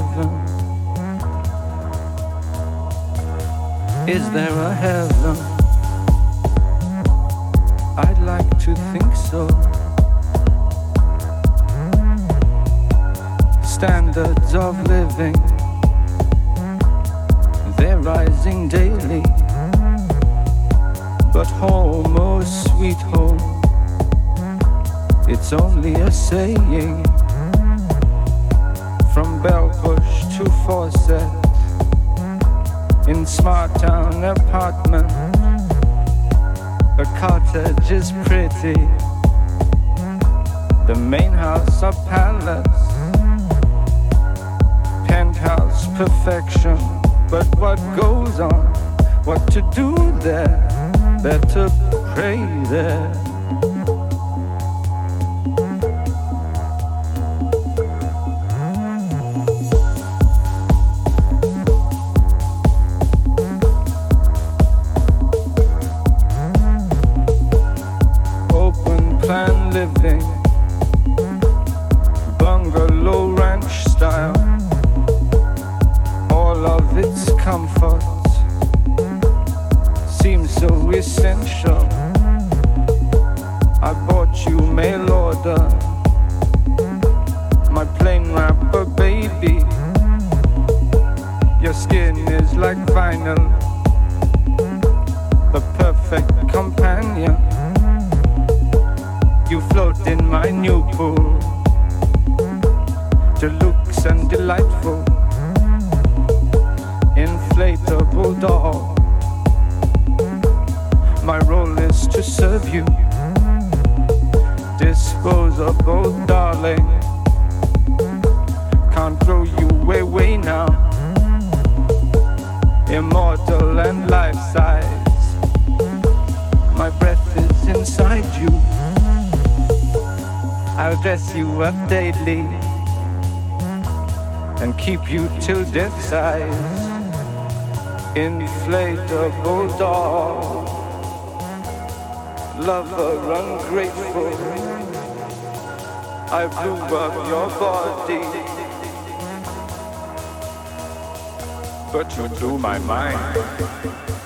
heaven. Is there a heaven? I'd like to think so. Standards of living, they're rising daily. But home, oh sweet home, It's only a saying Bush in smart town apartment. The cottage is pretty, the main house a palace, penthouse perfection. But what goes on? What to do there? Better pray there. I your body. But you blew my mind.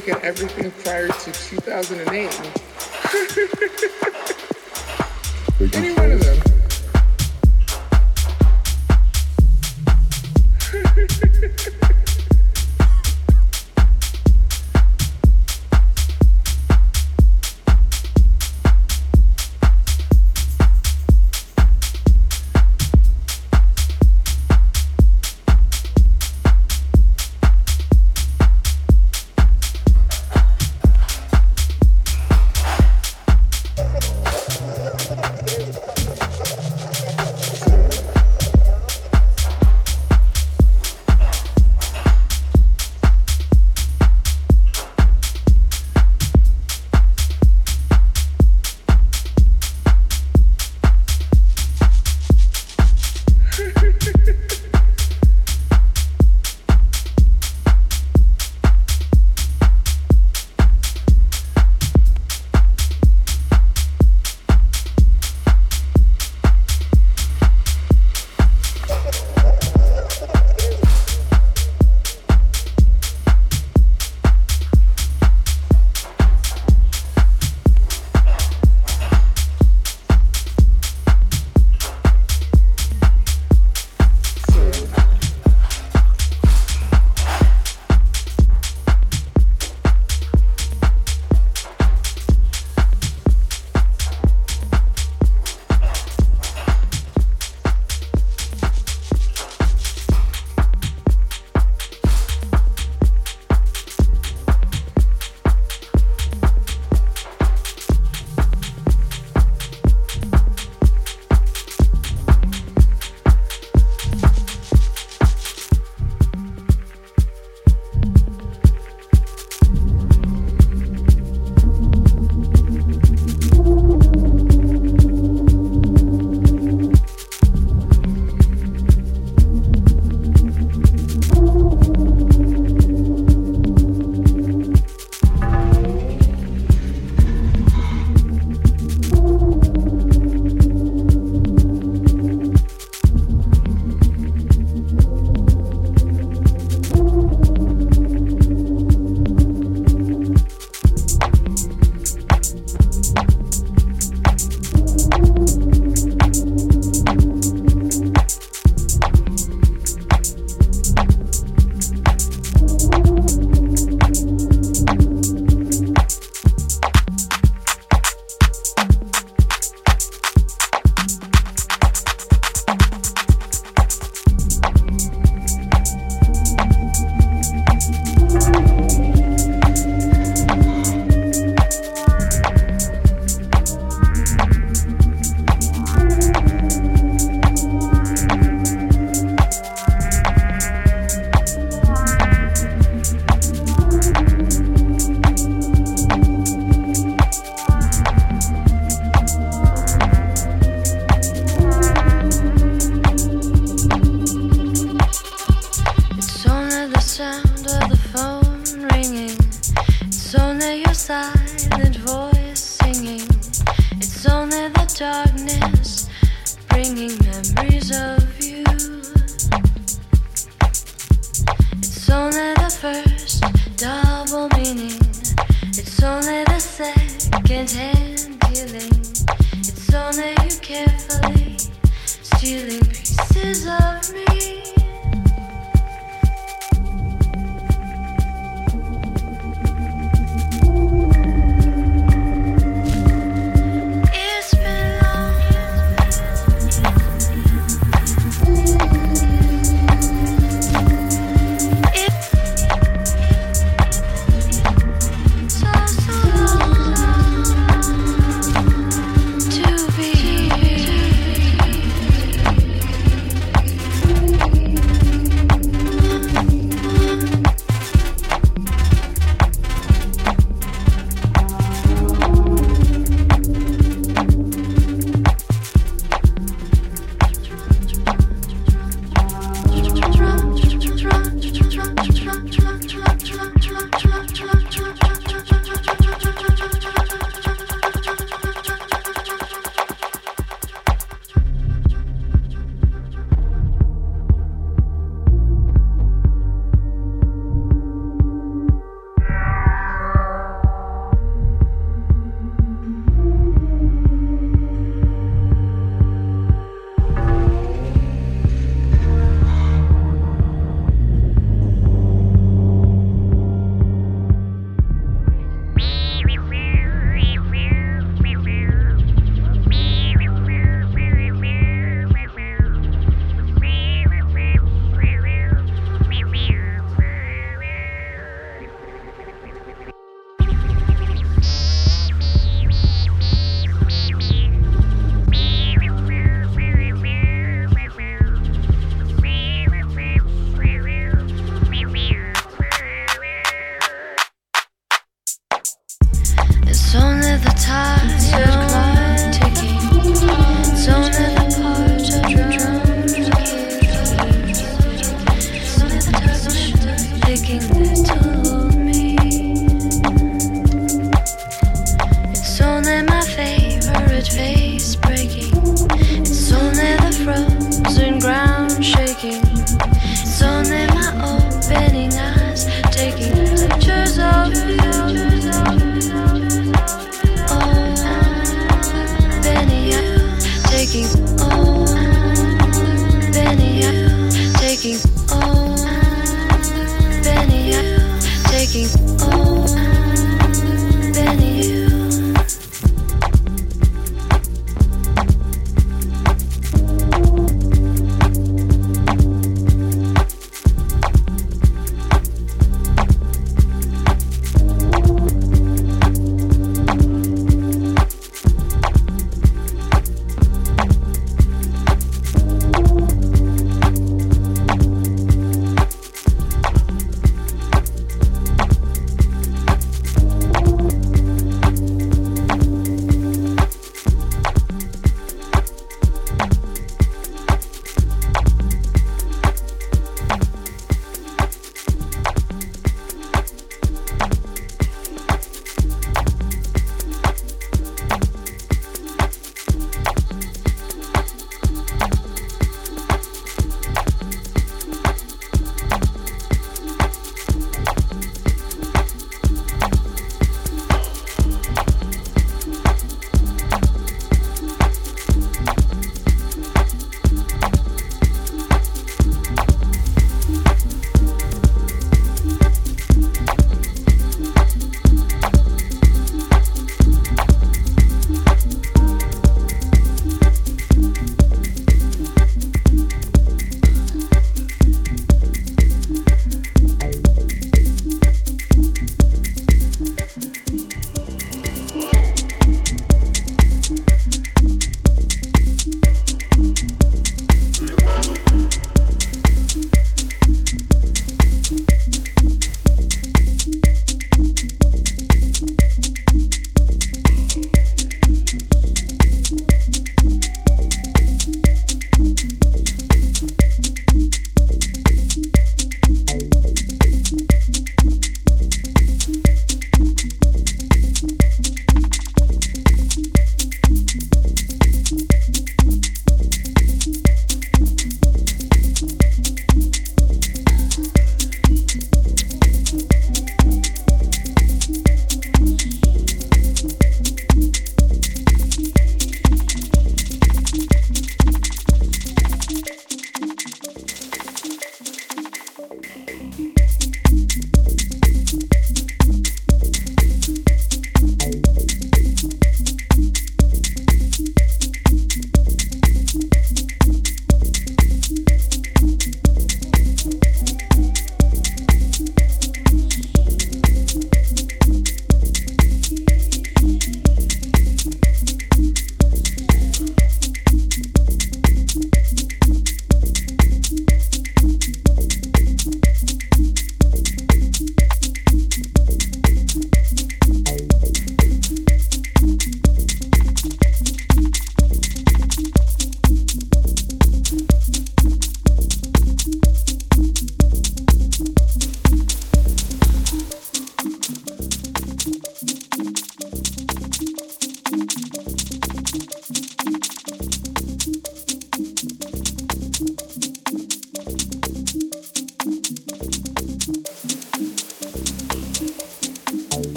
Look at everything prior to 2008.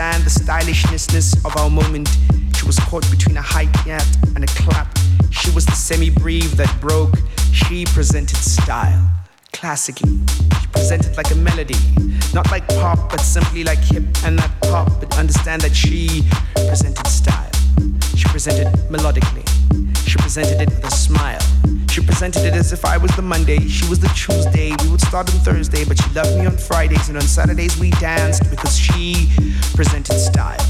Understand the stylishness of our moment. She was caught between a hi-hat and a clap. She was the semibreve that broke. She presented style, classically. She presented like a melody, not like pop, but simply like hip and not pop. But understand that she presented style. She presented melodically. She presented it with a smile. She presented it as if I was the Monday, she was the Tuesday. On Thursday, but she loved me on Fridays, and on Saturdays we danced because she presented style.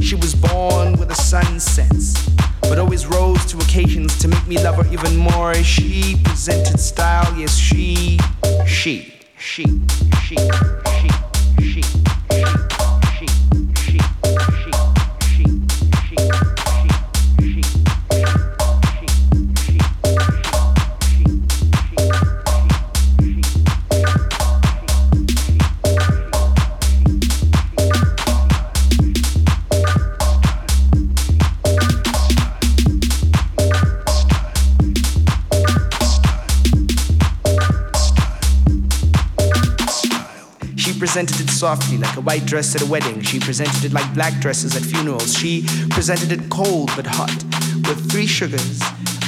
She was born with a sun sense, but always rose to occasions to make me love her even more. She presented style, yes, she, she, she, softly, like a white dress at a wedding. She presented it like black dresses at funerals. She presented it cold but hot, with three sugars,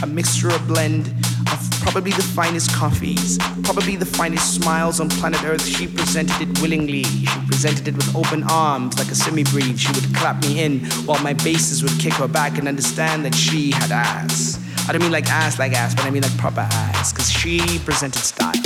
a mixture, a blend of probably the finest coffees, probably the finest smiles on planet Earth. She presented it willingly. She presented it with open arms, like a semibreve. She would clap me in while my basses would kick her back and understand that she had ass. I don't mean like ass like ass, but I mean like proper ass, cause she presented style.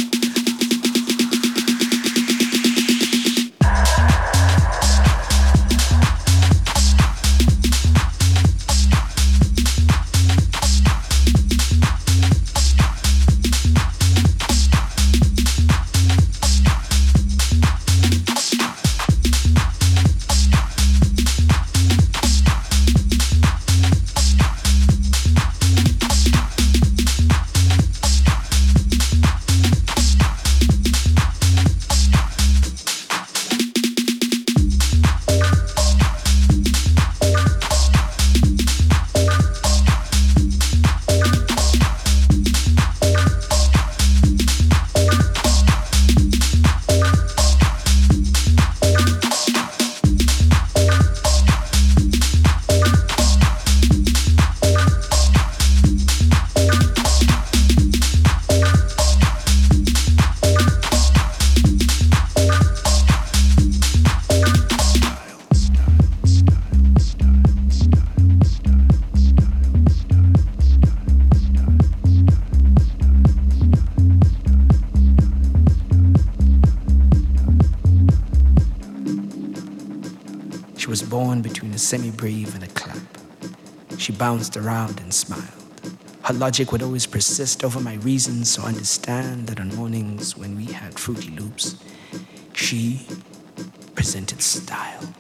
Semi-brave and a clap. She bounced around and smiled. Her logic would always persist over my reasons, so understand that on mornings when we had Fruity Loops, she presented style.